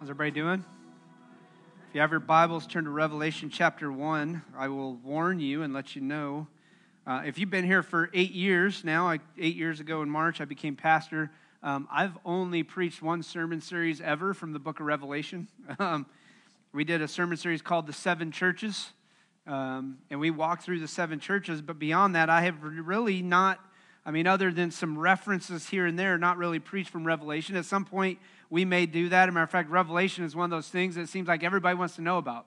How's everybody doing? If you have your Bibles, turn to Revelation chapter 1. I will warn you and let you know. Uh, if you've been here for eight years now, I, eight years ago in March, I became pastor. Um, I've only preached one sermon series ever from the book of Revelation. Um, we did a sermon series called The Seven Churches, um, and we walked through the seven churches. But beyond that, I have really not, I mean, other than some references here and there, not really preached from Revelation. At some point, we may do that. As a matter of fact, Revelation is one of those things that seems like everybody wants to know about.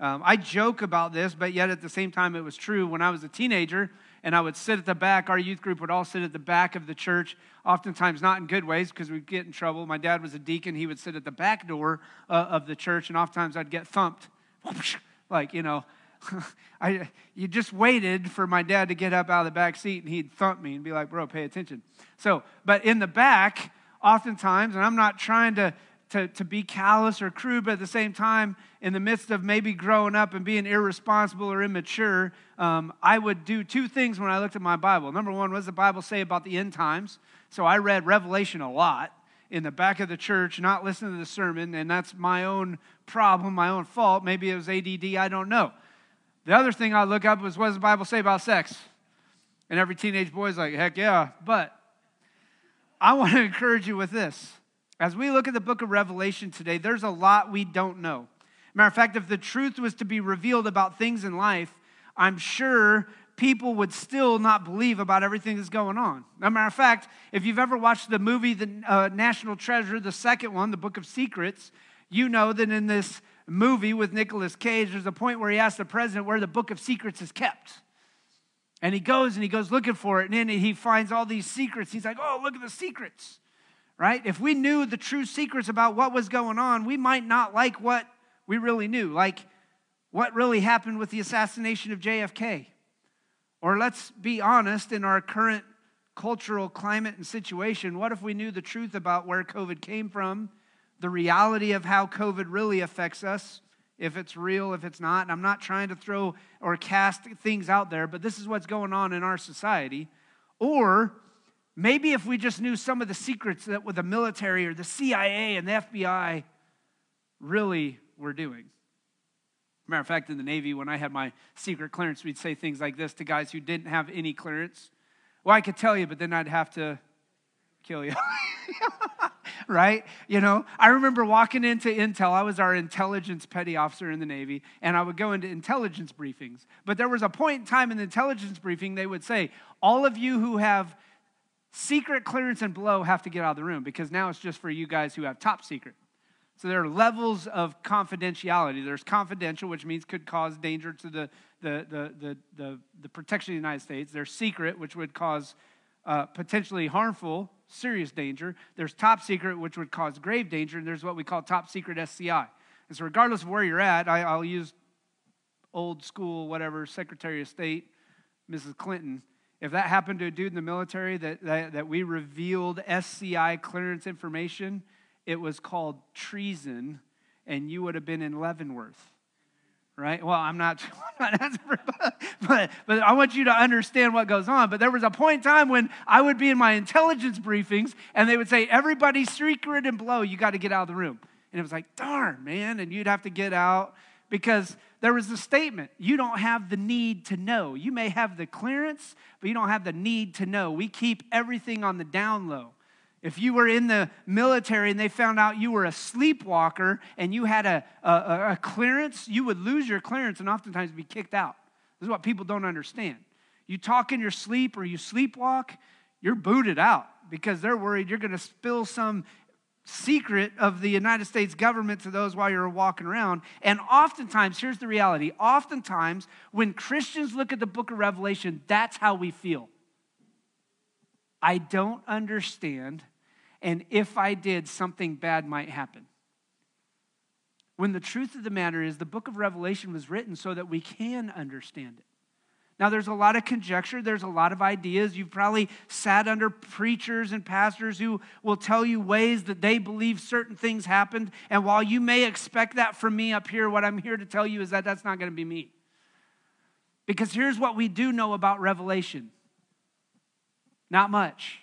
Um, I joke about this, but yet at the same time, it was true. When I was a teenager and I would sit at the back, our youth group would all sit at the back of the church, oftentimes not in good ways because we'd get in trouble. My dad was a deacon, he would sit at the back door uh, of the church, and oftentimes I'd get thumped. like, you know, I, you just waited for my dad to get up out of the back seat and he'd thump me and be like, bro, pay attention. So, but in the back, oftentimes, and I'm not trying to, to, to be callous or crude, but at the same time, in the midst of maybe growing up and being irresponsible or immature, um, I would do two things when I looked at my Bible. Number one, what does the Bible say about the end times? So I read Revelation a lot in the back of the church, not listening to the sermon, and that's my own problem, my own fault. Maybe it was ADD, I don't know. The other thing I look up was what does the Bible say about sex? And every teenage boy's like, heck yeah. But I want to encourage you with this. As we look at the book of Revelation today, there's a lot we don't know. Matter of fact, if the truth was to be revealed about things in life, I'm sure people would still not believe about everything that's going on. As matter of fact, if you've ever watched the movie The uh, National Treasure, the second one, The Book of Secrets, you know that in this movie with Nicolas Cage, there's a point where he asks the president where the Book of Secrets is kept. And he goes and he goes looking for it, and then he finds all these secrets. He's like, oh, look at the secrets, right? If we knew the true secrets about what was going on, we might not like what we really knew, like what really happened with the assassination of JFK. Or let's be honest, in our current cultural climate and situation, what if we knew the truth about where COVID came from, the reality of how COVID really affects us? If it's real, if it's not. And I'm not trying to throw or cast things out there, but this is what's going on in our society. Or maybe if we just knew some of the secrets that with the military or the CIA and the FBI really were doing. Matter of fact, in the Navy, when I had my secret clearance, we'd say things like this to guys who didn't have any clearance. Well, I could tell you, but then I'd have to kill you. right? You know, I remember walking into Intel. I was our intelligence petty officer in the Navy, and I would go into intelligence briefings. But there was a point in time in the intelligence briefing, they would say, All of you who have secret clearance and below have to get out of the room because now it's just for you guys who have top secret. So there are levels of confidentiality. There's confidential, which means could cause danger to the, the, the, the, the, the protection of the United States. There's secret, which would cause uh, potentially harmful serious danger. There's top secret, which would cause grave danger, and there's what we call top secret SCI. And so, regardless of where you're at, I, will use old school, whatever, Secretary of State, Mrs. Clinton. If that happened to a dude in the military that, that, that we revealed SCI clearance information, it was called treason, and you would have been in Leavenworth right? Well, I'm not, I'm not but, but I want you to understand what goes on. But there was a point in time when I would be in my intelligence briefings and they would say, everybody secret and blow, you got to get out of the room. And it was like, darn, man. And you'd have to get out because there was a statement you don't have the need to know. You may have the clearance, but you don't have the need to know. We keep everything on the down low. If you were in the military and they found out you were a sleepwalker and you had a, a, a, clearance, you would lose your clearance and oftentimes be kicked out. This is what people don't understand. You talk in your sleep or you sleepwalk, you're booted out because they're worried you're going to spill some secret of the United States government to those while you're walking around. And oftentimes, here's the reality oftentimes, when Christians look at the book of Revelation, that's how we feel. I don't understand, and if I did, something bad might happen. When the truth of the matter is, the book of Revelation was written so that we can understand it. Now, there's a lot of conjecture, there's a lot of ideas. You've probably sat under preachers and pastors who will tell you ways that they believe certain things happened. And while you may expect that from me up here, what I'm here to tell you is that that's not going to be me. Because here's what we do know about Revelation not much.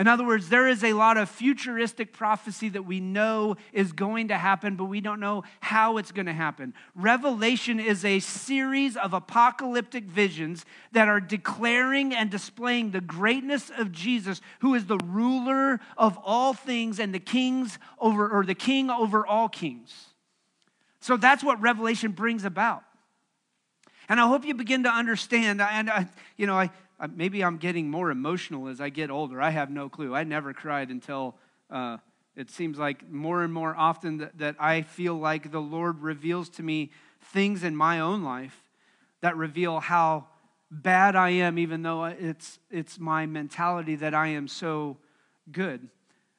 In other words, there is a lot of futuristic prophecy that we know is going to happen, but we don't know how it's going to happen. Revelation is a series of apocalyptic visions that are declaring and displaying the greatness of Jesus, who is the ruler of all things and the kings over or the king over all kings. So that's what Revelation brings about. And I hope you begin to understand. And I, you know, I, maybe I'm getting more emotional as I get older. I have no clue. I never cried until uh, it seems like more and more often that, that I feel like the Lord reveals to me things in my own life that reveal how bad I am, even though it's, it's my mentality that I am so good.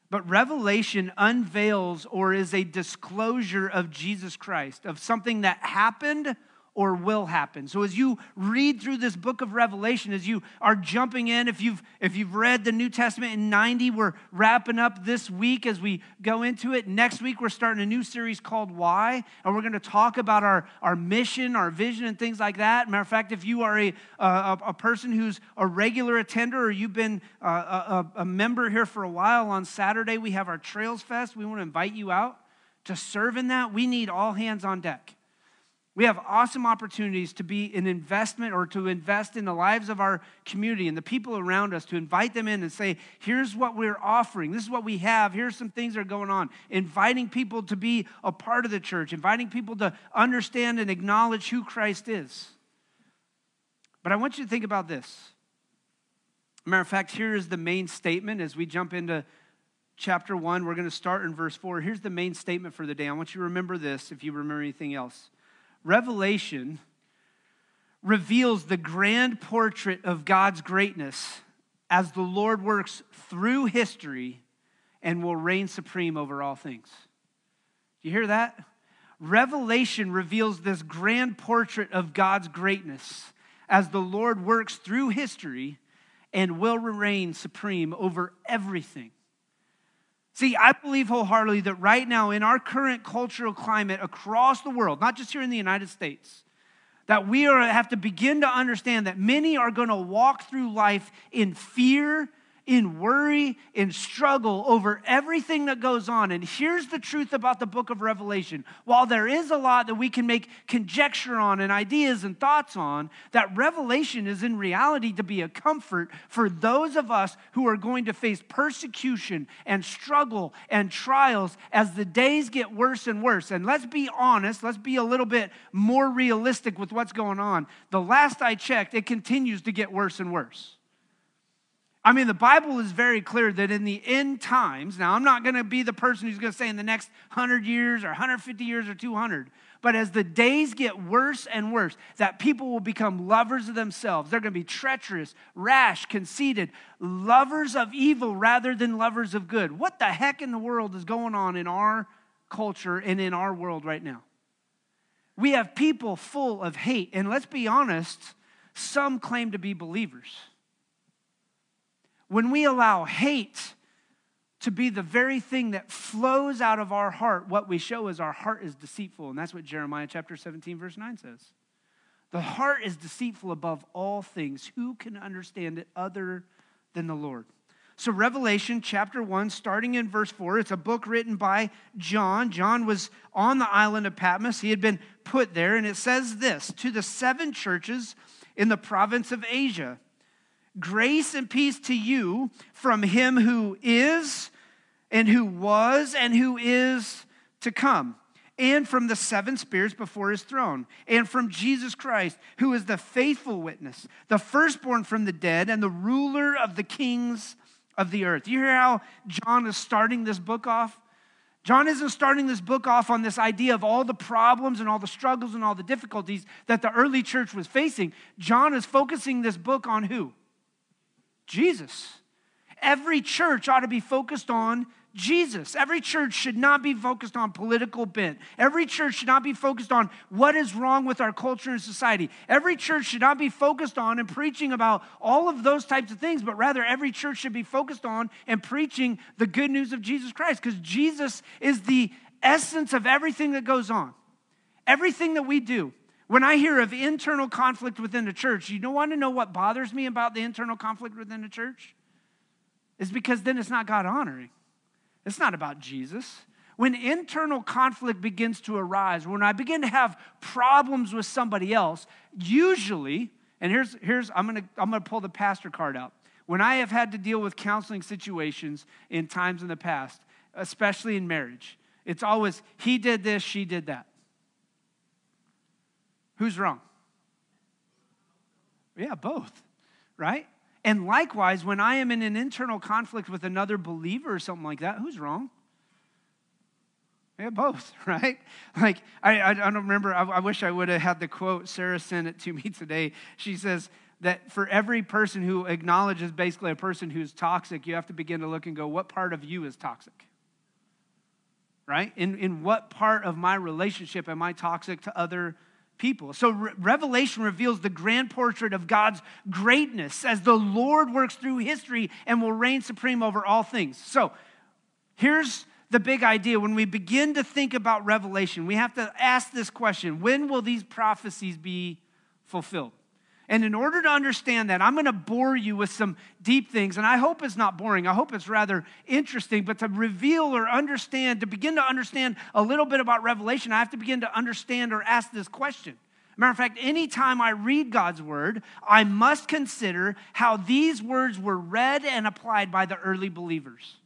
But Revelation unveils or is a disclosure of Jesus Christ, of something that happened or will happen. So as you read through this book of Revelation, as you are jumping in, if you've if you've read the New Testament in 90, we're wrapping up this week as we go into it. Next week we're starting a new series called Why, and we're going to talk about our, our mission, our vision, and things like that. Matter of fact, if you are a, a, a person who's a regular attender or you've been uh, a, a, a member here for a while, on Saturday we have our Trails Fest. We want to invite you out to serve in that. We need all hands on deck. We have awesome opportunities to be an investment or to invest in the lives of our community and the people around us, to invite them in and say, here's what we're offering. This is what we have. Here's some things that are going on. Inviting people to be a part of the church, inviting people to understand and acknowledge who Christ is. But I want you to think about this. Matter of fact, here is the main statement as we jump into chapter 1. We're going to start in verse 4. Here's the main statement for the day. I want you to remember this if you remember anything else. Revelation reveals the grand portrait of God's greatness as the Lord works through history and will reign supreme over all things. Do you hear that? Revelation reveals this grand portrait of God's greatness as the Lord works through history and will reign supreme over everything. See, I believe wholeheartedly that right now, in our current cultural climate across the world, not just here in the United States, that we are, have to begin to understand that many are going to walk through life in fear in worry, in struggle over everything that goes on. And here's the truth about the book of Revelation. While there is a lot that we can make conjecture on and ideas and thoughts on, that Revelation is in reality to be a comfort for those of us who are going to face persecution and struggle and trials as the days get worse and worse. And let's be honest, let's be a little bit more realistic with what's going on. The last I checked, it continues to get worse and worse. I mean, the Bible is very clear that in the end times, now I'm not going to be the person who's going to say in the next 100 years or 150 years or 200, but as the days get worse and worse, that people will become lovers of themselves. They're going to be treacherous, rash, conceited, lovers of evil rather than lovers of good. What the heck in the world is going on in our culture and in our world right now? We have people full of hate, and let's be honest, some claim to be believers when we allow hate to be the very thing that flows out of our heart, what we show is our heart is deceitful. And that's what Jeremiah chapter 17, verse 9 says. The heart is deceitful above all things. Who can understand it other than the Lord? So, Revelation chapter 1, starting in verse 4, it's a book written by John. John was on the island of Patmos. He had been put there, and it says this To the seven churches in the province of Asia, Grace and peace to you from him who is, and who was, and who is to come, and from the seven spirits before his throne, and from Jesus Christ, who is the faithful witness, the firstborn from the dead, and the ruler of the kings of the earth. You hear how John is starting this book off? John isn't starting this book off on this idea of all the problems and all the struggles and all the difficulties that the early church was facing. John is focusing this book on who? Jesus. Every church ought to be focused on Jesus. Every church should not be focused on political bent. Every church should not be focused on what is wrong with our culture and society. Every church should not be focused on and preaching about all of those types of things, but rather every church should be focused on and preaching the good news of Jesus Christ because Jesus is the essence of everything that goes on. Everything that we do. When I hear of internal conflict within the church, you don't want to know what bothers me about the internal conflict within the church? is because then it's not God honoring. It's not about Jesus. When internal conflict begins to arise, when I begin to have problems with somebody else, usually, and here's, here's I'm gonna, I'm gonna pull the pastor card out. When I have had to deal with counseling situations in times in the past, especially in marriage, it's always he did this, she did that. Who's wrong? Yeah, both, right? And likewise, when I am in an internal conflict with another believer or something like that, who's wrong? Yeah, both, right? Like, I, I don't remember, I, I wish I would have had the quote. Sarah sent it to me today. She says that for every person who acknowledges basically a person who's toxic, you have to begin to look and go, what part of you is toxic? Right? In, in what part of my relationship am I toxic to other people. So, Re- Revelation reveals the grand portrait of God's greatness as the Lord works through history and will reign supreme over all things. So, here's the big idea. When we begin to think about Revelation, we have to ask this question when will these prophecies be fulfilled? And in order to understand that, I'm going to bore you with some deep things. And I hope it's not boring. I hope it's rather interesting. But to reveal or understand, to begin to understand a little bit about Revelation, I have to begin to understand or ask this question. Matter of fact, anytime I read God's word, I must consider how these words were read and applied by the early believers.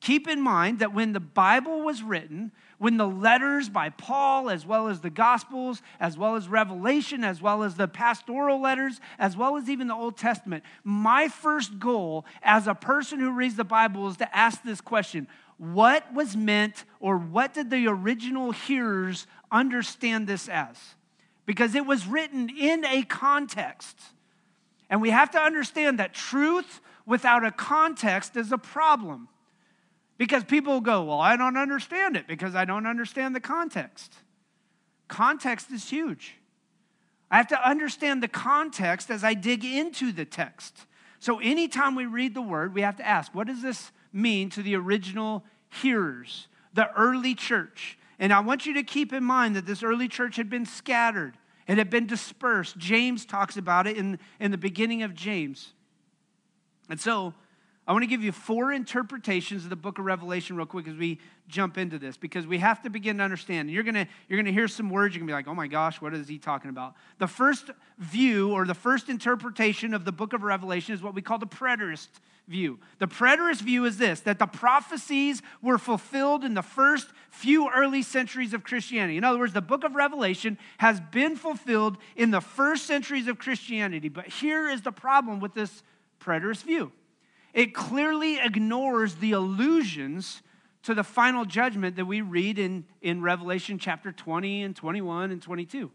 Keep in mind that when the Bible was written, when the letters by Paul, as well as the Gospels, as well as Revelation, as well as the pastoral letters, as well as even the Old Testament, my first goal as a person who reads the Bible is to ask this question What was meant, or what did the original hearers understand this as? Because it was written in a context. And we have to understand that truth without a context is a problem. Because people go, Well, I don't understand it because I don't understand the context. Context is huge. I have to understand the context as I dig into the text. So, anytime we read the word, we have to ask, What does this mean to the original hearers, the early church? And I want you to keep in mind that this early church had been scattered, it had been dispersed. James talks about it in, in the beginning of James. And so, I want to give you four interpretations of the book of Revelation real quick as we jump into this because we have to begin to understand. You're going to, you're going to hear some words, you're going to be like, oh my gosh, what is he talking about? The first view or the first interpretation of the book of Revelation is what we call the preterist view. The preterist view is this that the prophecies were fulfilled in the first few early centuries of Christianity. In other words, the book of Revelation has been fulfilled in the first centuries of Christianity. But here is the problem with this preterist view it clearly ignores the allusions to the final judgment that we read in, in Revelation chapter 20 and 21 and 22.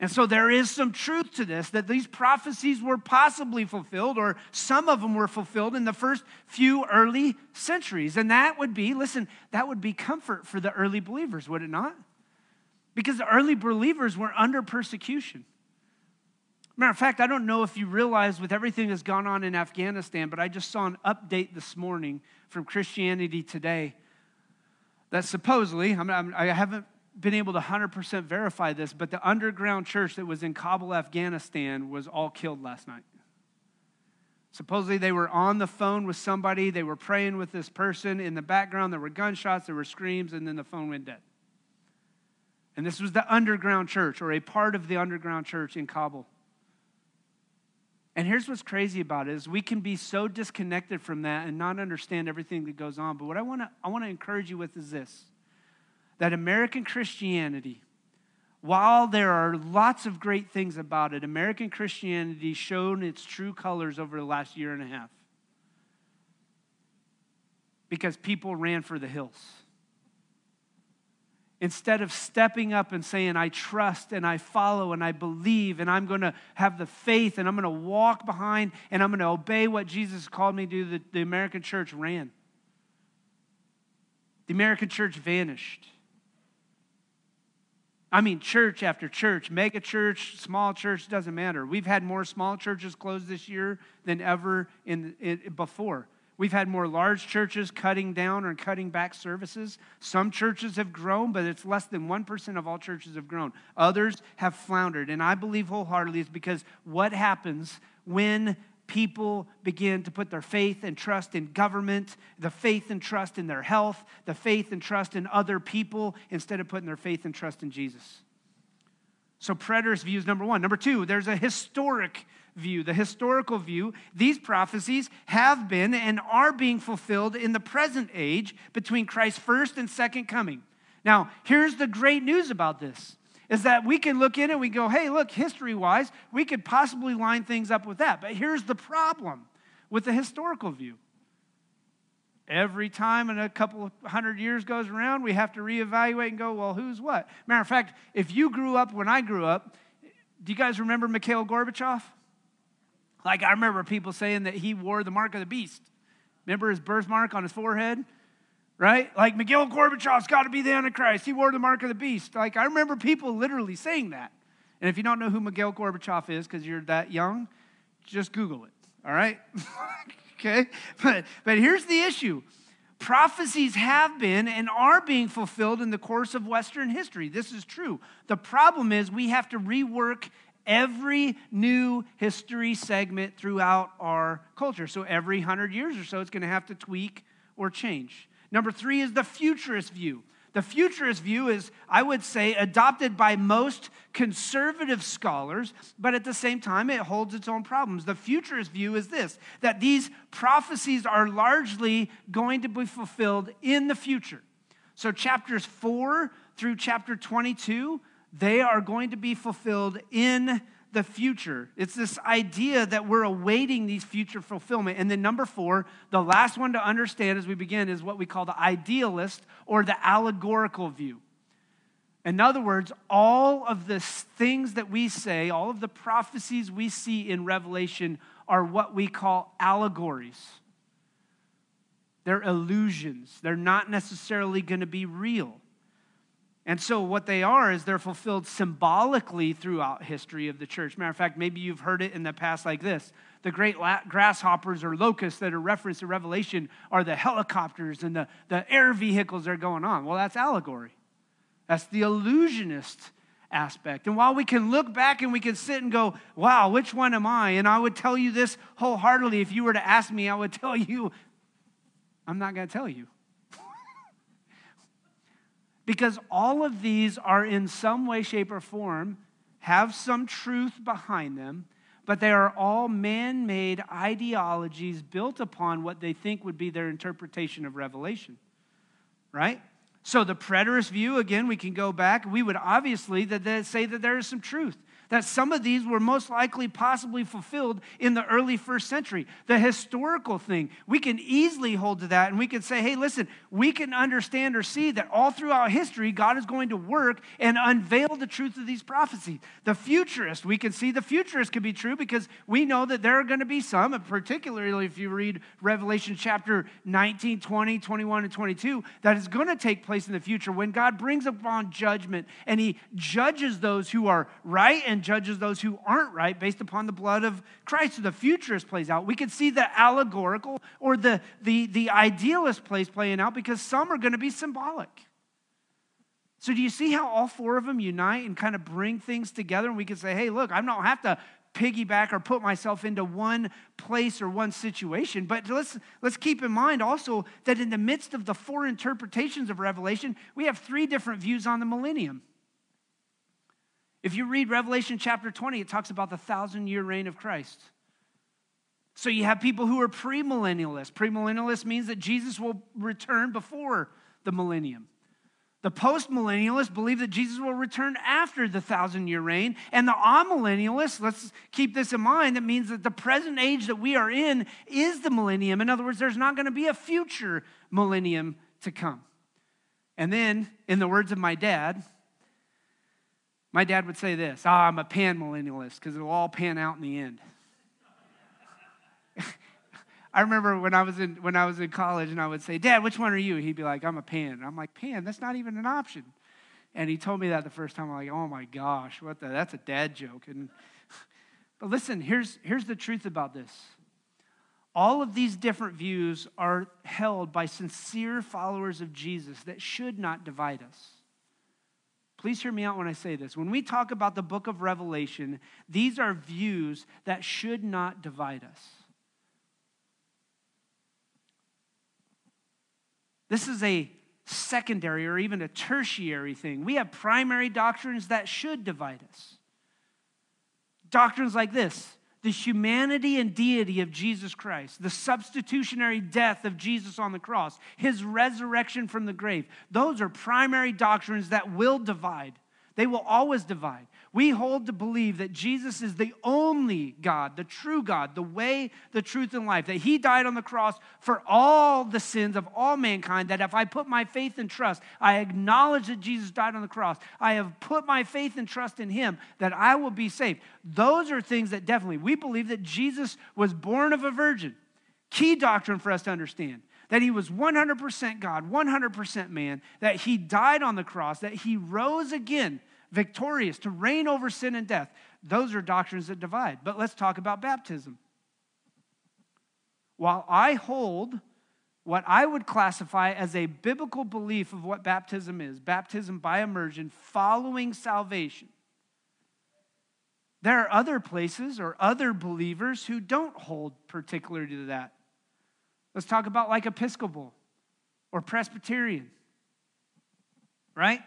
And so there is some truth to this that these prophecies were possibly fulfilled, or some of them were fulfilled in the first few early centuries. And that would be, listen, that would be comfort for the early believers, would it not? Because the early believers were under persecution. Matter of fact, I don't know if you realize with everything that's gone on in Afghanistan, but I just saw an update this morning from Christianity Today that supposedly, I, I haven't been able to 100% verify this, but the underground church that was in Kabul, Afghanistan was all killed last night. Supposedly, they were on the phone with somebody, they were praying with this person. In the background, there were gunshots, there were screams, and then the phone went dead. And this was the underground church, or a part of the underground church in Kabul. And here's what's crazy about it is we can be so disconnected from that and not understand everything that goes on. But what I want to I want to encourage you with is this that American Christianity, while there are lots of great things about it, American Christianity shown its true colors over the last year and a half. Because people ran for the hills instead of stepping up and saying, I trust and I follow and I believe and I'm going to have the faith and I'm going to walk behind and I'm going to obey what Jesus called me to do, the, the American church ran. The American church vanished. I mean, church after church, mega church, small church, doesn't matter. We've had more small churches closed this year than ever in, in before. We've had more large churches cutting down or cutting back services. Some churches have grown, but it's less than 1% of all churches have grown. Others have floundered. And I believe wholeheartedly is because what happens when people begin to put their faith and trust in government, the faith and trust in their health, the faith and trust in other people, instead of putting their faith and trust in Jesus. So, preterist views number one. Number two, there's a historic view, the historical view. These prophecies have been and are being fulfilled in the present age between Christ's first and second coming. Now, here's the great news about this is that we can look in and we go, hey, look, history wise, we could possibly line things up with that. But here's the problem with the historical view. Every time in a couple of hundred years goes around, we have to reevaluate and go, well, who's what? Matter of fact, if you grew up when I grew up, do you guys remember Mikhail Gorbachev? Like, I remember people saying that he wore the mark of the beast. Remember his birthmark on his forehead? right? Like Mikhail Gorbachev's got to be the Antichrist. He wore the mark of the beast. Like I remember people literally saying that. And if you don't know who Mikhail Gorbachev is because you're that young, just Google it. All right? okay? But but here's the issue. Prophecies have been and are being fulfilled in the course of Western history. This is true. The problem is we have to rework every new history segment throughout our culture. So every hundred years or so, it's going to have to tweak or change. Number three is the futurist view. The futurist view is, I would say, adopted by most conservative scholars, but at the same time, it holds its own problems. The futurist view is this that these prophecies are largely going to be fulfilled in the future. So, chapters 4 through chapter 22, they are going to be fulfilled in the future. It's this idea that we're awaiting these future fulfillment. And then, number four, the last one to understand as we begin is what we call the idealist or the allegorical view. In other words, all of the things that we say, all of the prophecies we see in Revelation are what we call allegories. They're illusions, they're not necessarily going to be real. And so, what they are is they're fulfilled symbolically throughout history of the church. Matter of fact, maybe you've heard it in the past like this the great grasshoppers or locusts that are referenced in Revelation are the helicopters and the, the air vehicles that are going on. Well, that's allegory, that's the illusionist aspect. And while we can look back and we can sit and go, wow, which one am I? And I would tell you this wholeheartedly. If you were to ask me, I would tell you, I'm not going to tell you. Because all of these are in some way, shape, or form, have some truth behind them, but they are all man made ideologies built upon what they think would be their interpretation of Revelation. Right? So the preterist view, again, we can go back. We would obviously say that there is some truth that some of these were most likely possibly fulfilled in the early first century. The historical thing, we can easily hold to that and we can say, hey, listen, we can understand or see that all throughout history, God is going to work and unveil the truth of these prophecies. The futurist, we can see the futurist could be true because we know that there are going to be some, particularly if you read Revelation chapter 19, 20, 21, and 22, that is going to take place in the future when God brings upon judgment and he judges those who are right and and judges those who aren't right based upon the blood of Christ. So the futurist plays out. We could see the allegorical or the, the, the idealist place playing out because some are going to be symbolic. So do you see how all four of them unite and kind of bring things together? And we can say, hey, look, I don't have to piggyback or put myself into one place or one situation. But let's, let's keep in mind also that in the midst of the four interpretations of Revelation, we have three different views on the millennium. If you read Revelation chapter 20, it talks about the thousand year reign of Christ. So you have people who are premillennialists. Premillennialist means that Jesus will return before the millennium. The postmillennialists believe that Jesus will return after the thousand year reign. And the amillennialists, let's keep this in mind, that means that the present age that we are in is the millennium. In other words, there's not going to be a future millennium to come. And then, in the words of my dad, my dad would say this oh, I'm a pan millennialist because it'll all pan out in the end. I remember when I was in when I was in college and I would say, Dad, which one are you? He'd be like, I'm a pan. And I'm like, pan, that's not even an option. And he told me that the first time. I'm like, oh my gosh, what the that's a dad joke. And but listen, here's here's the truth about this. All of these different views are held by sincere followers of Jesus that should not divide us. Please hear me out when I say this. When we talk about the book of Revelation, these are views that should not divide us. This is a secondary or even a tertiary thing. We have primary doctrines that should divide us. Doctrines like this the humanity and deity of Jesus Christ, the substitutionary death of Jesus on the cross, his resurrection from the grave. Those are primary doctrines that will divide. They will always divide. We hold to believe that Jesus is the only God, the true God, the way, the truth, and life, that He died on the cross for all the sins of all mankind. That if I put my faith and trust, I acknowledge that Jesus died on the cross, I have put my faith and trust in Him, that I will be saved. Those are things that definitely, we believe that Jesus was born of a virgin. Key doctrine for us to understand that he was 100% God, 100% man, that he died on the cross, that he rose again victorious, to reign over sin and death. Those are doctrines that divide. But let's talk about baptism. While I hold what I would classify as a biblical belief of what baptism is baptism by immersion following salvation. There are other places or other believers who don't hold particularly to that. Let's talk about like Episcopal or Presbyterian, right?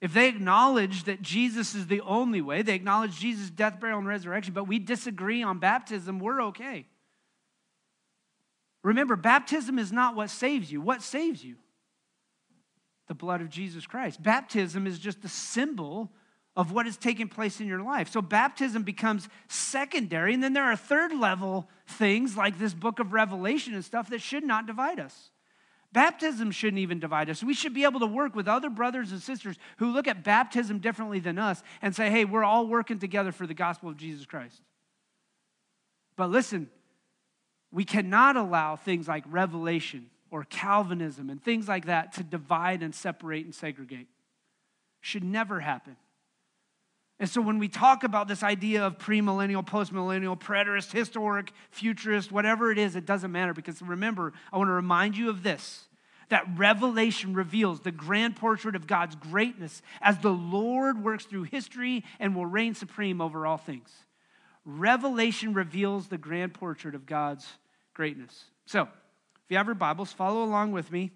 If they acknowledge that Jesus is the only way, they acknowledge Jesus' death, burial, and resurrection, but we disagree on baptism, we're okay. Remember, baptism is not what saves you. What saves you? The blood of Jesus Christ. Baptism is just a symbol of what is taking place in your life. So baptism becomes secondary, and then there are third level things like this book of Revelation and stuff that should not divide us. Baptism shouldn't even divide us. We should be able to work with other brothers and sisters who look at baptism differently than us and say, hey, we're all working together for the gospel of Jesus Christ. But listen, we cannot allow things like revelation or Calvinism and things like that to divide and separate and segregate. Should never happen. And so when we talk about this idea of premillennial, postmillennial, preterist, historic, futurist, whatever it is, it doesn't matter because remember, I want to remind you of this that Revelation reveals the grand portrait of God's greatness as the Lord works through history and will reign supreme over all things. Revelation reveals the grand portrait of God's greatness. So, if you have your Bibles, follow along with me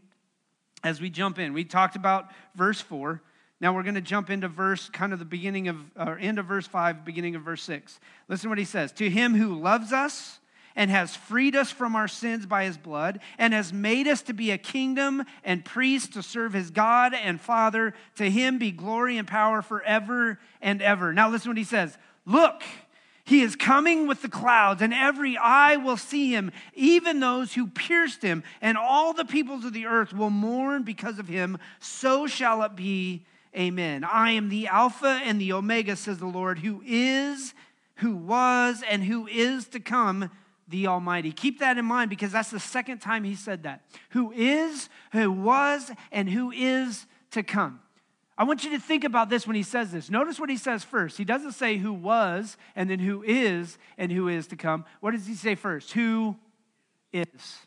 as we jump in. We talked about verse 4. Now we're going to jump into verse, kind of the beginning of, or end of verse 5, beginning of verse 6. Listen to what he says. To him who loves us and has freed us from our sins by his blood and has made us to be a kingdom and priests to serve his God and Father, to him be glory and power forever and ever. Now listen to what he says. Look, he is coming with the clouds, and every eye will see him, even those who pierced him, and all the peoples of the earth will mourn because of him. So shall it be Amen. I am the Alpha and the Omega, says the Lord, who is, who was, and who is to come, the Almighty. Keep that in mind because that's the second time he said that. Who is, who was, and who is to come. I want you to think about this when he says this. Notice what he says first. He doesn't say who was and then who is and who is to come. What does he say first? Who is.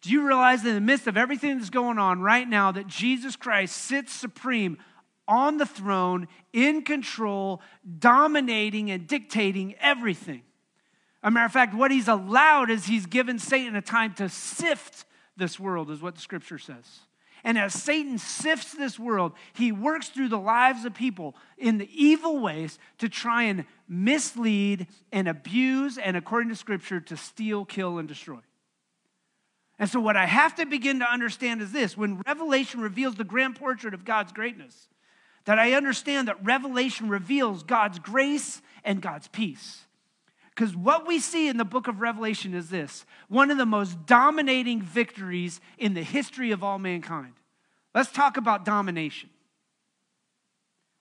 Do you realize that in the midst of everything that's going on right now that Jesus Christ sits supreme on the throne, in control, dominating and dictating everything. a matter of fact, what he's allowed is he's given Satan a time to sift this world, is what the scripture says. And as Satan sifts this world, he works through the lives of people in the evil ways to try and mislead and abuse, and according to scripture, to steal, kill, and destroy. And so, what I have to begin to understand is this when Revelation reveals the grand portrait of God's greatness, that I understand that Revelation reveals God's grace and God's peace. Because what we see in the book of Revelation is this one of the most dominating victories in the history of all mankind. Let's talk about domination.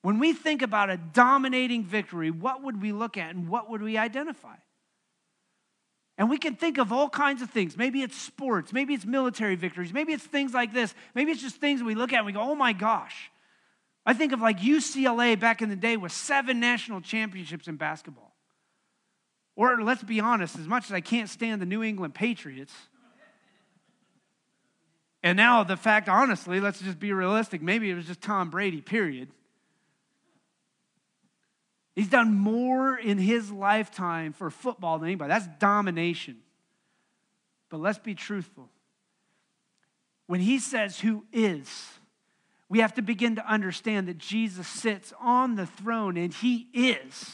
When we think about a dominating victory, what would we look at and what would we identify? And we can think of all kinds of things. Maybe it's sports, maybe it's military victories, maybe it's things like this, maybe it's just things we look at and we go, oh my gosh. I think of like UCLA back in the day with seven national championships in basketball. Or let's be honest, as much as I can't stand the New England Patriots, and now the fact, honestly, let's just be realistic, maybe it was just Tom Brady, period. He's done more in his lifetime for football than anybody. That's domination. But let's be truthful. when he says who is, we have to begin to understand that Jesus sits on the throne and he is.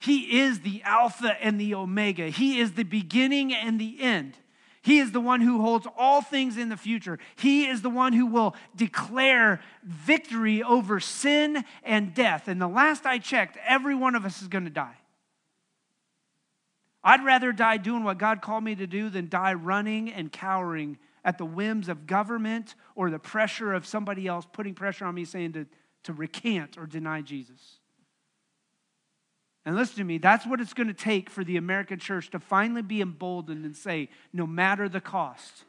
He is the Alpha and the Omega. He is the beginning and the end. He is the one who holds all things in the future. He is the one who will declare victory over sin and death. And the last I checked, every one of us is going to die. I'd rather die doing what God called me to do than die running and cowering at the whims of government or the pressure of somebody else putting pressure on me saying to, to recant or deny Jesus. And listen to me, that's what it's going to take for the American church to finally be emboldened and say, no matter the cost,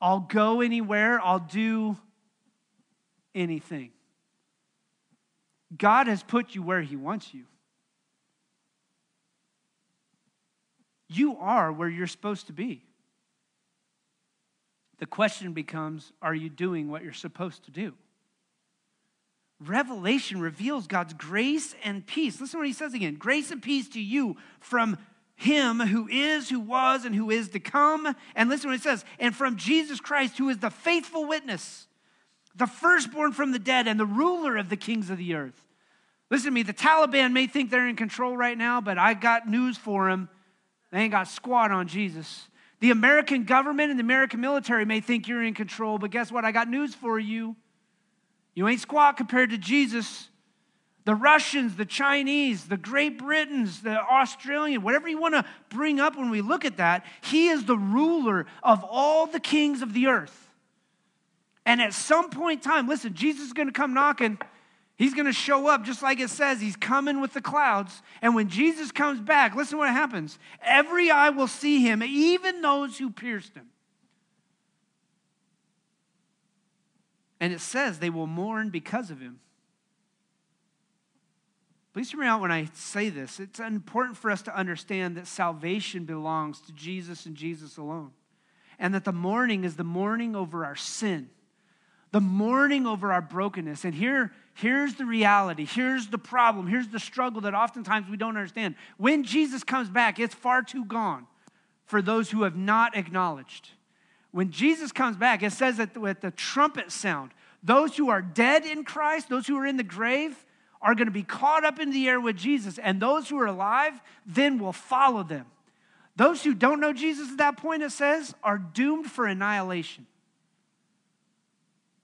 I'll go anywhere, I'll do anything. God has put you where He wants you. You are where you're supposed to be. The question becomes are you doing what you're supposed to do? Revelation reveals God's grace and peace. Listen what he says again grace and peace to you from him who is, who was, and who is to come. And listen what it says and from Jesus Christ, who is the faithful witness, the firstborn from the dead, and the ruler of the kings of the earth. Listen to me, the Taliban may think they're in control right now, but I got news for them. They ain't got squat on Jesus. The American government and the American military may think you're in control, but guess what? I got news for you. You ain't squat compared to Jesus. The Russians, the Chinese, the Great Britons, the Australian, whatever you want to bring up when we look at that, he is the ruler of all the kings of the earth. And at some point in time, listen, Jesus is going to come knocking. He's going to show up just like it says. He's coming with the clouds. And when Jesus comes back, listen what happens. Every eye will see him, even those who pierced him. And it says they will mourn because of him. Please hear me out when I say this. It's important for us to understand that salvation belongs to Jesus and Jesus alone. And that the mourning is the mourning over our sin, the mourning over our brokenness. And here, here's the reality. Here's the problem. Here's the struggle that oftentimes we don't understand. When Jesus comes back, it's far too gone for those who have not acknowledged. When Jesus comes back, it says that with the trumpet sound, those who are dead in Christ, those who are in the grave, are going to be caught up in the air with Jesus. And those who are alive then will follow them. Those who don't know Jesus at that point, it says, are doomed for annihilation.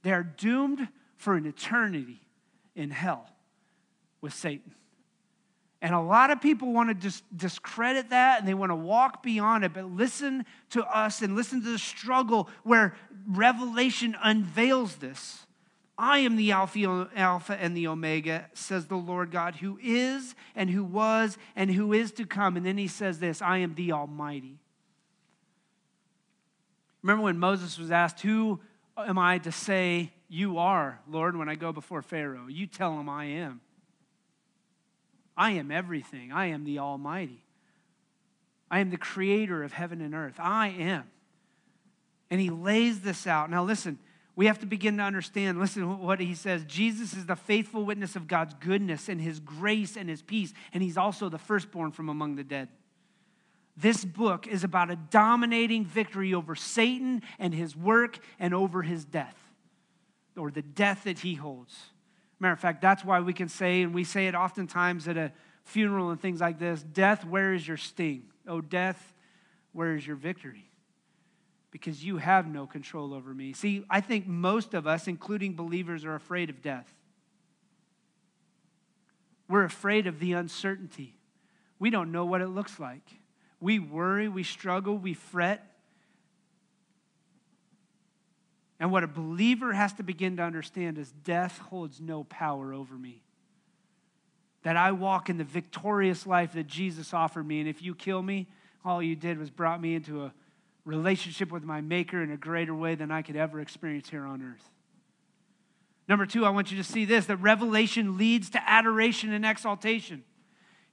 They are doomed for an eternity in hell with Satan. And a lot of people want to dis- discredit that and they want to walk beyond it. But listen to us and listen to the struggle where Revelation unveils this. I am the Alpha and the Omega, says the Lord God, who is and who was and who is to come. And then he says this I am the Almighty. Remember when Moses was asked, Who am I to say you are, Lord, when I go before Pharaoh? You tell him I am. I am everything. I am the Almighty. I am the creator of heaven and earth. I am. And he lays this out. Now, listen, we have to begin to understand. Listen what he says. Jesus is the faithful witness of God's goodness and his grace and his peace, and he's also the firstborn from among the dead. This book is about a dominating victory over Satan and his work and over his death, or the death that he holds. Matter of fact, that's why we can say, and we say it oftentimes at a funeral and things like this Death, where is your sting? Oh, death, where is your victory? Because you have no control over me. See, I think most of us, including believers, are afraid of death. We're afraid of the uncertainty. We don't know what it looks like. We worry, we struggle, we fret. And what a believer has to begin to understand is death holds no power over me. That I walk in the victorious life that Jesus offered me. And if you kill me, all you did was brought me into a relationship with my Maker in a greater way than I could ever experience here on earth. Number two, I want you to see this that revelation leads to adoration and exaltation.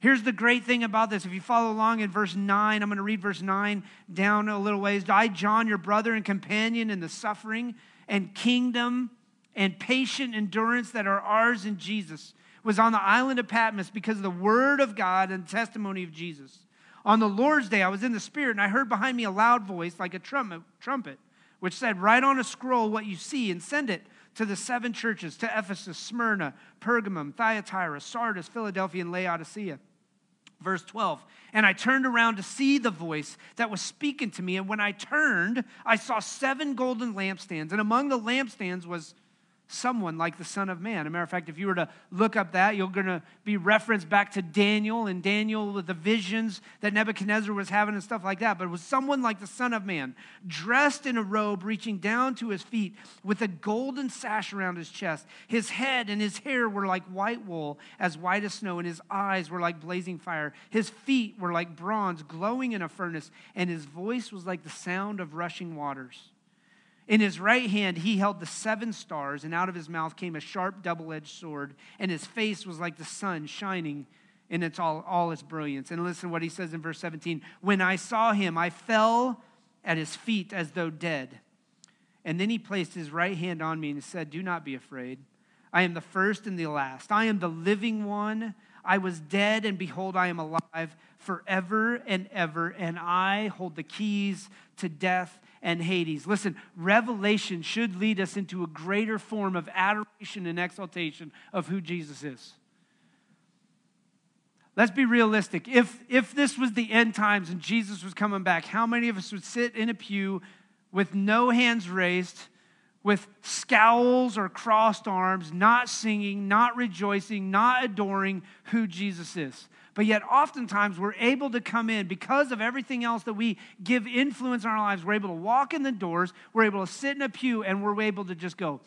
Here's the great thing about this. If you follow along in verse 9, I'm going to read verse 9 down a little ways. I, John, your brother and companion in the suffering and kingdom and patient endurance that are ours in Jesus, was on the island of Patmos because of the word of God and testimony of Jesus. On the Lord's day, I was in the Spirit, and I heard behind me a loud voice like a trumpet, trumpet which said, Write on a scroll what you see and send it to the seven churches to Ephesus, Smyrna, Pergamum, Thyatira, Sardis, Philadelphia, and Laodicea. Verse 12, and I turned around to see the voice that was speaking to me. And when I turned, I saw seven golden lampstands. And among the lampstands was someone like the Son of Man. A matter of fact, if you were to look up that, you're going to be referenced back to Daniel and Daniel with the visions that Nebuchadnezzar was having and stuff like that. But it was someone like the Son of Man, dressed in a robe reaching down to his feet with a golden sash around his chest. His head and his hair were like white wool, as white as snow, and his eyes were like blazing fire. His feet were like bronze glowing in a furnace, and his voice was like the sound of rushing waters. In his right hand, he held the seven stars, and out of his mouth came a sharp, double edged sword, and his face was like the sun shining in its all, all its brilliance. And listen to what he says in verse 17 When I saw him, I fell at his feet as though dead. And then he placed his right hand on me and said, Do not be afraid. I am the first and the last. I am the living one. I was dead, and behold, I am alive forever and ever, and I hold the keys to death and Hades. Listen, revelation should lead us into a greater form of adoration and exaltation of who Jesus is. Let's be realistic. If, if this was the end times and Jesus was coming back, how many of us would sit in a pew with no hands raised, with scowls or crossed arms, not singing, not rejoicing, not adoring who Jesus is? But yet, oftentimes, we're able to come in because of everything else that we give influence in our lives. We're able to walk in the doors, we're able to sit in a pew, and we're able to just go.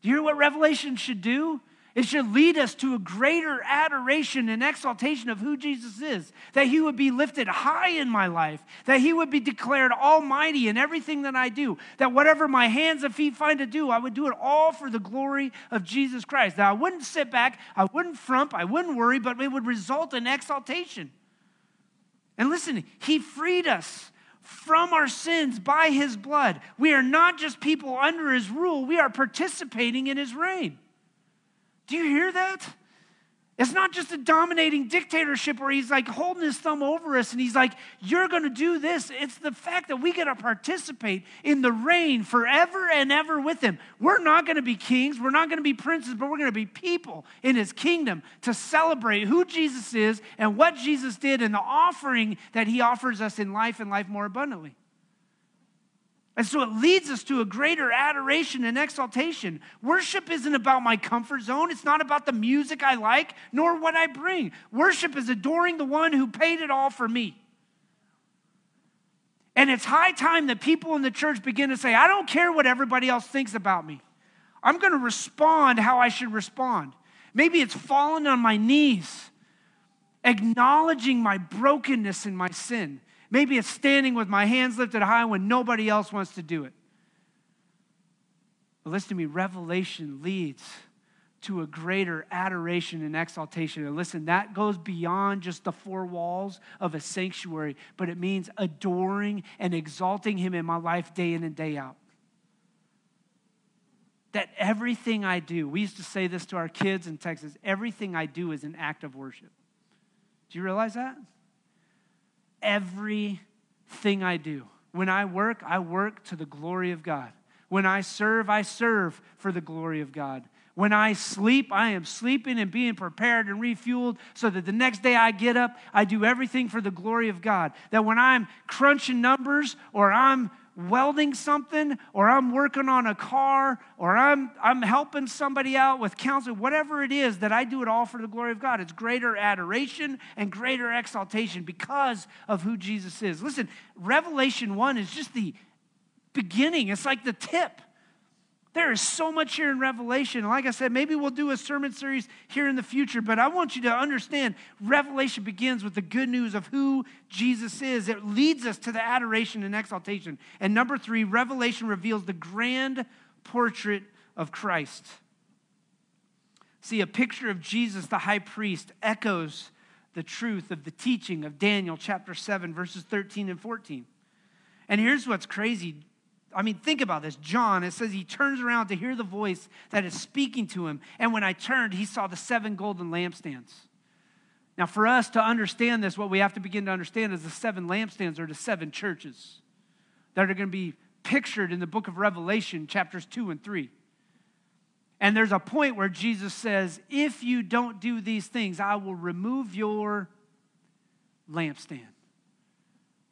Do you hear what Revelation should do? It should lead us to a greater adoration and exaltation of who Jesus is. That he would be lifted high in my life. That he would be declared almighty in everything that I do. That whatever my hands and feet find to do, I would do it all for the glory of Jesus Christ. That I wouldn't sit back, I wouldn't frump, I wouldn't worry, but it would result in exaltation. And listen, he freed us from our sins by his blood. We are not just people under his rule, we are participating in his reign. Do you hear that? It's not just a dominating dictatorship where he's like holding his thumb over us and he's like, You're going to do this. It's the fact that we get to participate in the reign forever and ever with him. We're not going to be kings, we're not going to be princes, but we're going to be people in his kingdom to celebrate who Jesus is and what Jesus did and the offering that he offers us in life and life more abundantly. And so it leads us to a greater adoration and exaltation. Worship isn't about my comfort zone. It's not about the music I like, nor what I bring. Worship is adoring the one who paid it all for me. And it's high time that people in the church begin to say, I don't care what everybody else thinks about me. I'm going to respond how I should respond. Maybe it's falling on my knees, acknowledging my brokenness and my sin Maybe it's standing with my hands lifted high when nobody else wants to do it. But listen to me, revelation leads to a greater adoration and exaltation. And listen, that goes beyond just the four walls of a sanctuary, but it means adoring and exalting Him in my life day in and day out. That everything I do, we used to say this to our kids in Texas everything I do is an act of worship. Do you realize that? Everything I do. When I work, I work to the glory of God. When I serve, I serve for the glory of God. When I sleep, I am sleeping and being prepared and refueled so that the next day I get up, I do everything for the glory of God. That when I'm crunching numbers or I'm welding something or I'm working on a car or I'm, I'm helping somebody out with counseling, whatever it is, that I do it all for the glory of God. It's greater adoration and greater exaltation because of who Jesus is. Listen, Revelation 1 is just the beginning, it's like the tip. There is so much here in Revelation. Like I said, maybe we'll do a sermon series here in the future, but I want you to understand Revelation begins with the good news of who Jesus is. It leads us to the adoration and exaltation. And number three, Revelation reveals the grand portrait of Christ. See, a picture of Jesus, the high priest, echoes the truth of the teaching of Daniel chapter 7, verses 13 and 14. And here's what's crazy I mean, think about this. John, it says he turns around to hear the voice that is speaking to him. And when I turned, he saw the seven golden lampstands. Now, for us to understand this, what we have to begin to understand is the seven lampstands are the seven churches that are going to be pictured in the book of Revelation, chapters 2 and 3. And there's a point where Jesus says, If you don't do these things, I will remove your lampstand.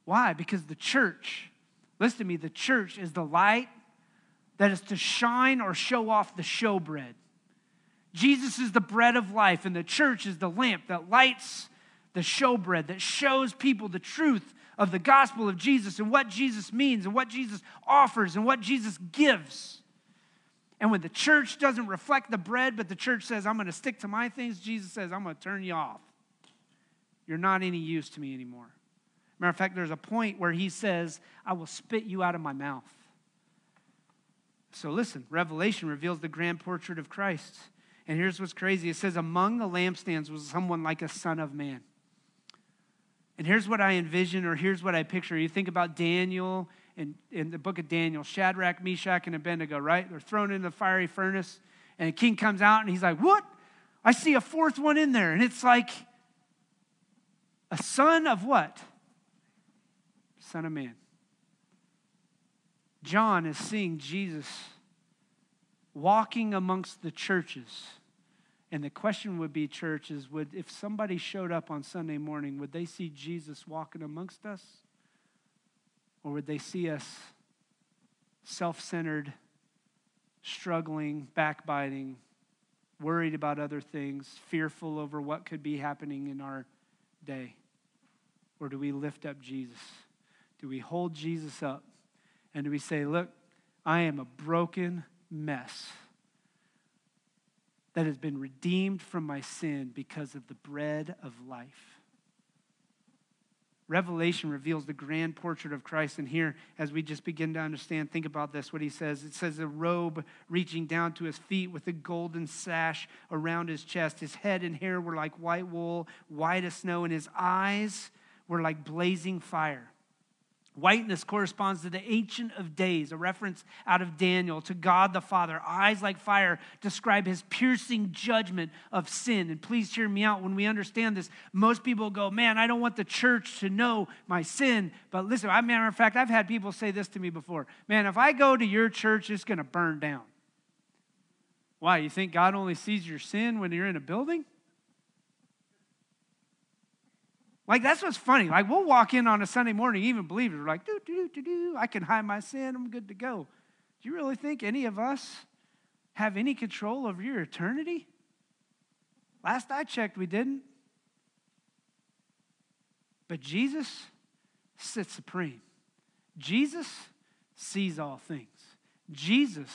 Why? Because the church, listen to me, the church is the light that is to shine or show off the showbread. Jesus is the bread of life, and the church is the lamp that lights the showbread, that shows people the truth of the gospel of Jesus and what Jesus means and what Jesus offers and what Jesus gives. And when the church doesn't reflect the bread, but the church says, I'm going to stick to my things, Jesus says, I'm going to turn you off. You're not any use to me anymore. Matter of fact, there's a point where he says, I will spit you out of my mouth. So listen, Revelation reveals the grand portrait of Christ. And here's what's crazy it says, Among the lampstands was someone like a son of man. And here's what I envision, or here's what I picture. You think about Daniel in, in the book of Daniel Shadrach, Meshach, and Abednego, right? They're thrown in the fiery furnace, and the king comes out and he's like, What? I see a fourth one in there. And it's like a son of what? Son of man. John is seeing Jesus walking amongst the churches. And the question would be, church, is would if somebody showed up on Sunday morning, would they see Jesus walking amongst us? Or would they see us self centered, struggling, backbiting, worried about other things, fearful over what could be happening in our day? Or do we lift up Jesus? Do we hold Jesus up? And do we say, Look, I am a broken, mess that has been redeemed from my sin because of the bread of life. Revelation reveals the grand portrait of Christ. And here, as we just begin to understand, think about this what he says. It says, a robe reaching down to his feet with a golden sash around his chest. His head and hair were like white wool, white as snow, and his eyes were like blazing fire. Whiteness corresponds to the Ancient of Days, a reference out of Daniel to God the Father. Eyes like fire describe his piercing judgment of sin. And please hear me out when we understand this. Most people go, Man, I don't want the church to know my sin. But listen, I matter of fact, I've had people say this to me before Man, if I go to your church, it's going to burn down. Why? You think God only sees your sin when you're in a building? Like, that's what's funny. Like, we'll walk in on a Sunday morning, even believers, we're like, do, do, do, do, do. I can hide my sin, I'm good to go. Do you really think any of us have any control over your eternity? Last I checked, we didn't. But Jesus sits supreme. Jesus sees all things. Jesus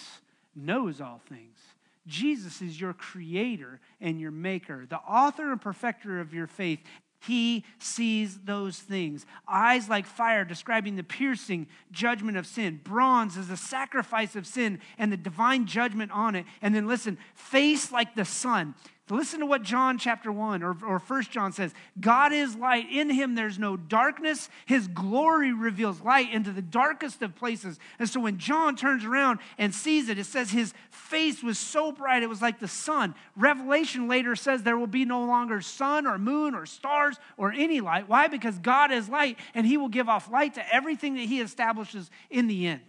knows all things. Jesus is your creator and your maker, the author and perfecter of your faith. He sees those things. Eyes like fire, describing the piercing judgment of sin. Bronze is the sacrifice of sin and the divine judgment on it. And then listen, face like the sun, Listen to what John chapter 1 or, or 1 John says. God is light. In him there's no darkness. His glory reveals light into the darkest of places. And so when John turns around and sees it, it says his face was so bright it was like the sun. Revelation later says there will be no longer sun or moon or stars or any light. Why? Because God is light and he will give off light to everything that he establishes in the end.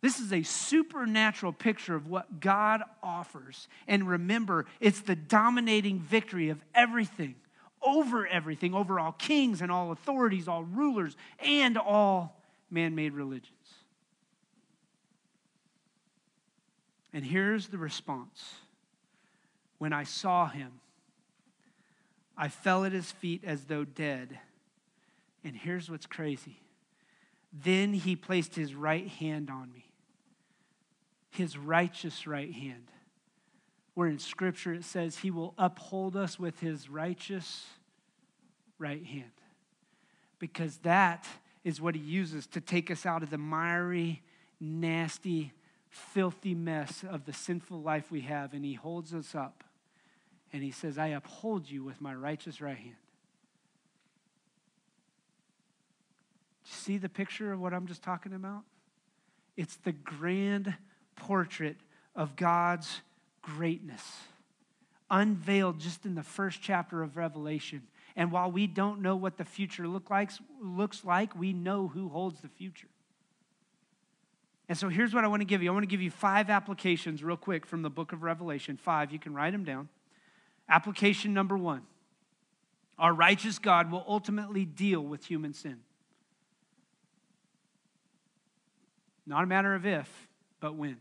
This is a supernatural picture of what God offers. And remember, it's the dominating victory of everything, over everything, over all kings and all authorities, all rulers, and all man made religions. And here's the response When I saw him, I fell at his feet as though dead. And here's what's crazy. Then he placed his right hand on me his righteous right hand. Where in Scripture it says he will uphold us with his righteous right hand. Because that is what he uses to take us out of the miry, nasty, filthy mess of the sinful life we have. And he holds us up and he says, I uphold you with my righteous right hand. See the picture of what I'm just talking about? It's the grand portrait of God's greatness, unveiled just in the first chapter of Revelation. And while we don't know what the future look like, looks like, we know who holds the future. And so here's what I want to give you I want to give you five applications, real quick, from the book of Revelation. Five, you can write them down. Application number one Our righteous God will ultimately deal with human sin. Not a matter of if, but when.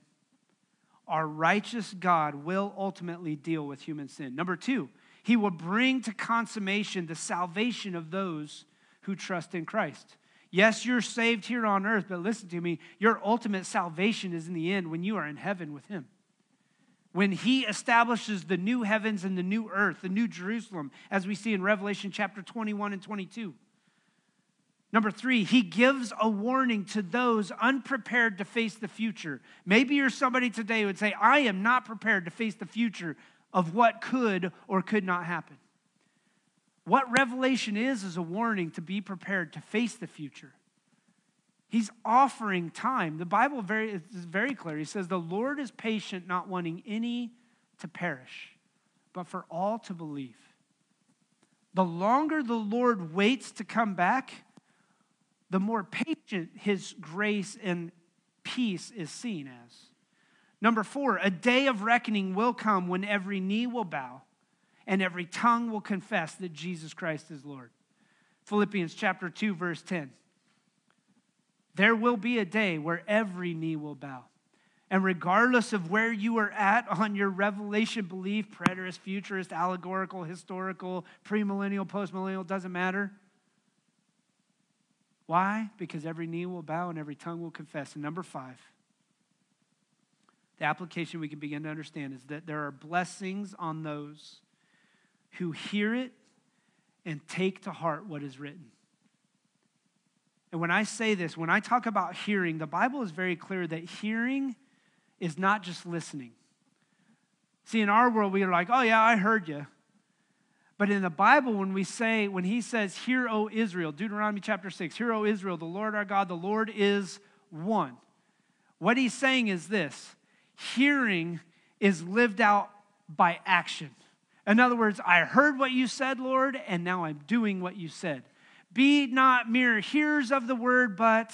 Our righteous God will ultimately deal with human sin. Number two, he will bring to consummation the salvation of those who trust in Christ. Yes, you're saved here on earth, but listen to me, your ultimate salvation is in the end when you are in heaven with him. When he establishes the new heavens and the new earth, the new Jerusalem, as we see in Revelation chapter 21 and 22. Number three, he gives a warning to those unprepared to face the future. Maybe you're somebody today who would say, I am not prepared to face the future of what could or could not happen. What Revelation is, is a warning to be prepared to face the future. He's offering time. The Bible very, is very clear. He says, The Lord is patient, not wanting any to perish, but for all to believe. The longer the Lord waits to come back, the more patient his grace and peace is seen as. Number four, a day of reckoning will come when every knee will bow and every tongue will confess that Jesus Christ is Lord. Philippians chapter 2, verse 10. There will be a day where every knee will bow. And regardless of where you are at on your revelation belief, preterist, futurist, allegorical, historical, premillennial, postmillennial, doesn't matter. Why? Because every knee will bow and every tongue will confess. And number five, the application we can begin to understand is that there are blessings on those who hear it and take to heart what is written. And when I say this, when I talk about hearing, the Bible is very clear that hearing is not just listening. See, in our world, we are like, oh, yeah, I heard you. But in the Bible, when we say, when he says, Hear, O Israel, Deuteronomy chapter 6, Hear, O Israel, the Lord our God, the Lord is one. What he's saying is this hearing is lived out by action. In other words, I heard what you said, Lord, and now I'm doing what you said. Be not mere hearers of the word, but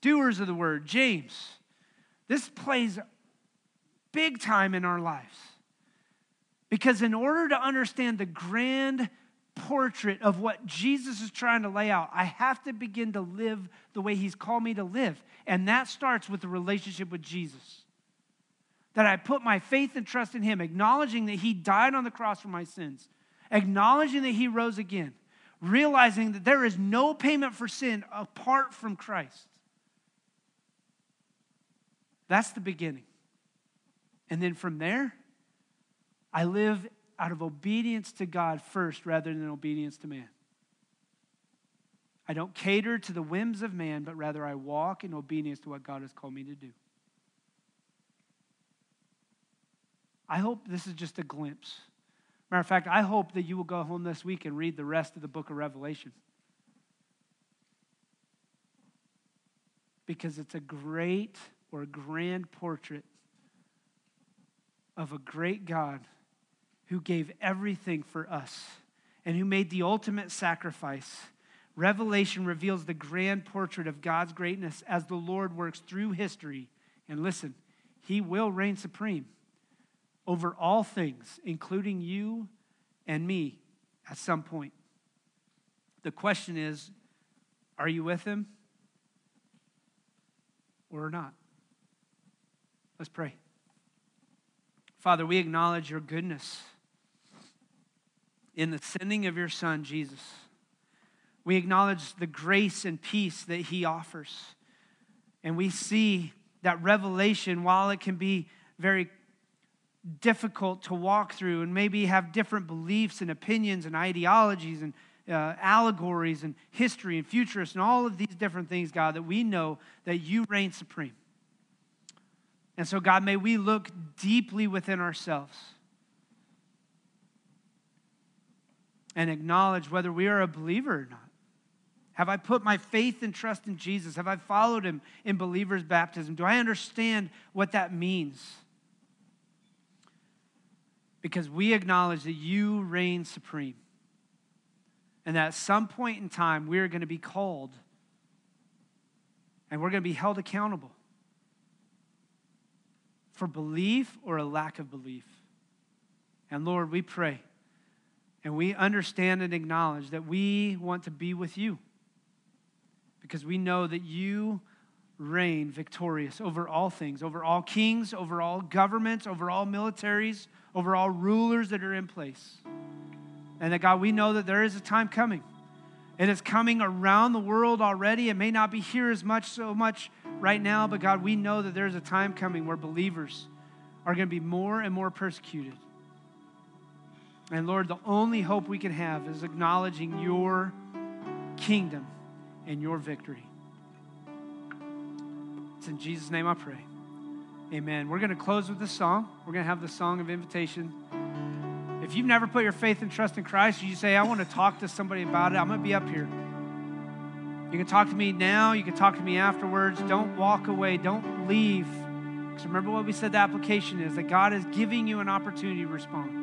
doers of the word. James, this plays big time in our lives. Because in order to understand the grand portrait of what Jesus is trying to lay out, I have to begin to live the way he's called me to live. And that starts with the relationship with Jesus. That I put my faith and trust in him, acknowledging that he died on the cross for my sins, acknowledging that he rose again, realizing that there is no payment for sin apart from Christ. That's the beginning. And then from there, I live out of obedience to God first rather than obedience to man. I don't cater to the whims of man, but rather I walk in obedience to what God has called me to do. I hope this is just a glimpse. Matter of fact, I hope that you will go home this week and read the rest of the book of Revelation. Because it's a great or grand portrait of a great God who gave everything for us and who made the ultimate sacrifice. Revelation reveals the grand portrait of God's greatness as the Lord works through history. And listen, He will reign supreme over all things, including you and me at some point. The question is are you with Him or not? Let's pray. Father, we acknowledge your goodness in the sending of your Son, Jesus. We acknowledge the grace and peace that he offers. And we see that revelation, while it can be very difficult to walk through and maybe have different beliefs and opinions and ideologies and uh, allegories and history and futurists and all of these different things, God, that we know that you reign supreme. And so, God, may we look deeply within ourselves and acknowledge whether we are a believer or not. Have I put my faith and trust in Jesus? Have I followed him in believer's baptism? Do I understand what that means? because we acknowledge that you reign supreme. And that at some point in time, we're going to be called and we're going to be held accountable for belief or a lack of belief. And Lord, we pray and we understand and acknowledge that we want to be with you because we know that you reign victorious over all things, over all kings, over all governments, over all militaries, over all rulers that are in place. And that, God, we know that there is a time coming. It is coming around the world already. It may not be here as much, so much right now, but God, we know that there's a time coming where believers are going to be more and more persecuted. And Lord, the only hope we can have is acknowledging your kingdom and your victory. It's in Jesus' name I pray. Amen. We're going to close with this song. We're going to have the song of invitation. If you've never put your faith and trust in Christ, you say, I want to talk to somebody about it, I'm going to be up here. You can talk to me now, you can talk to me afterwards. Don't walk away, don't leave. Because remember what we said the application is that God is giving you an opportunity to respond.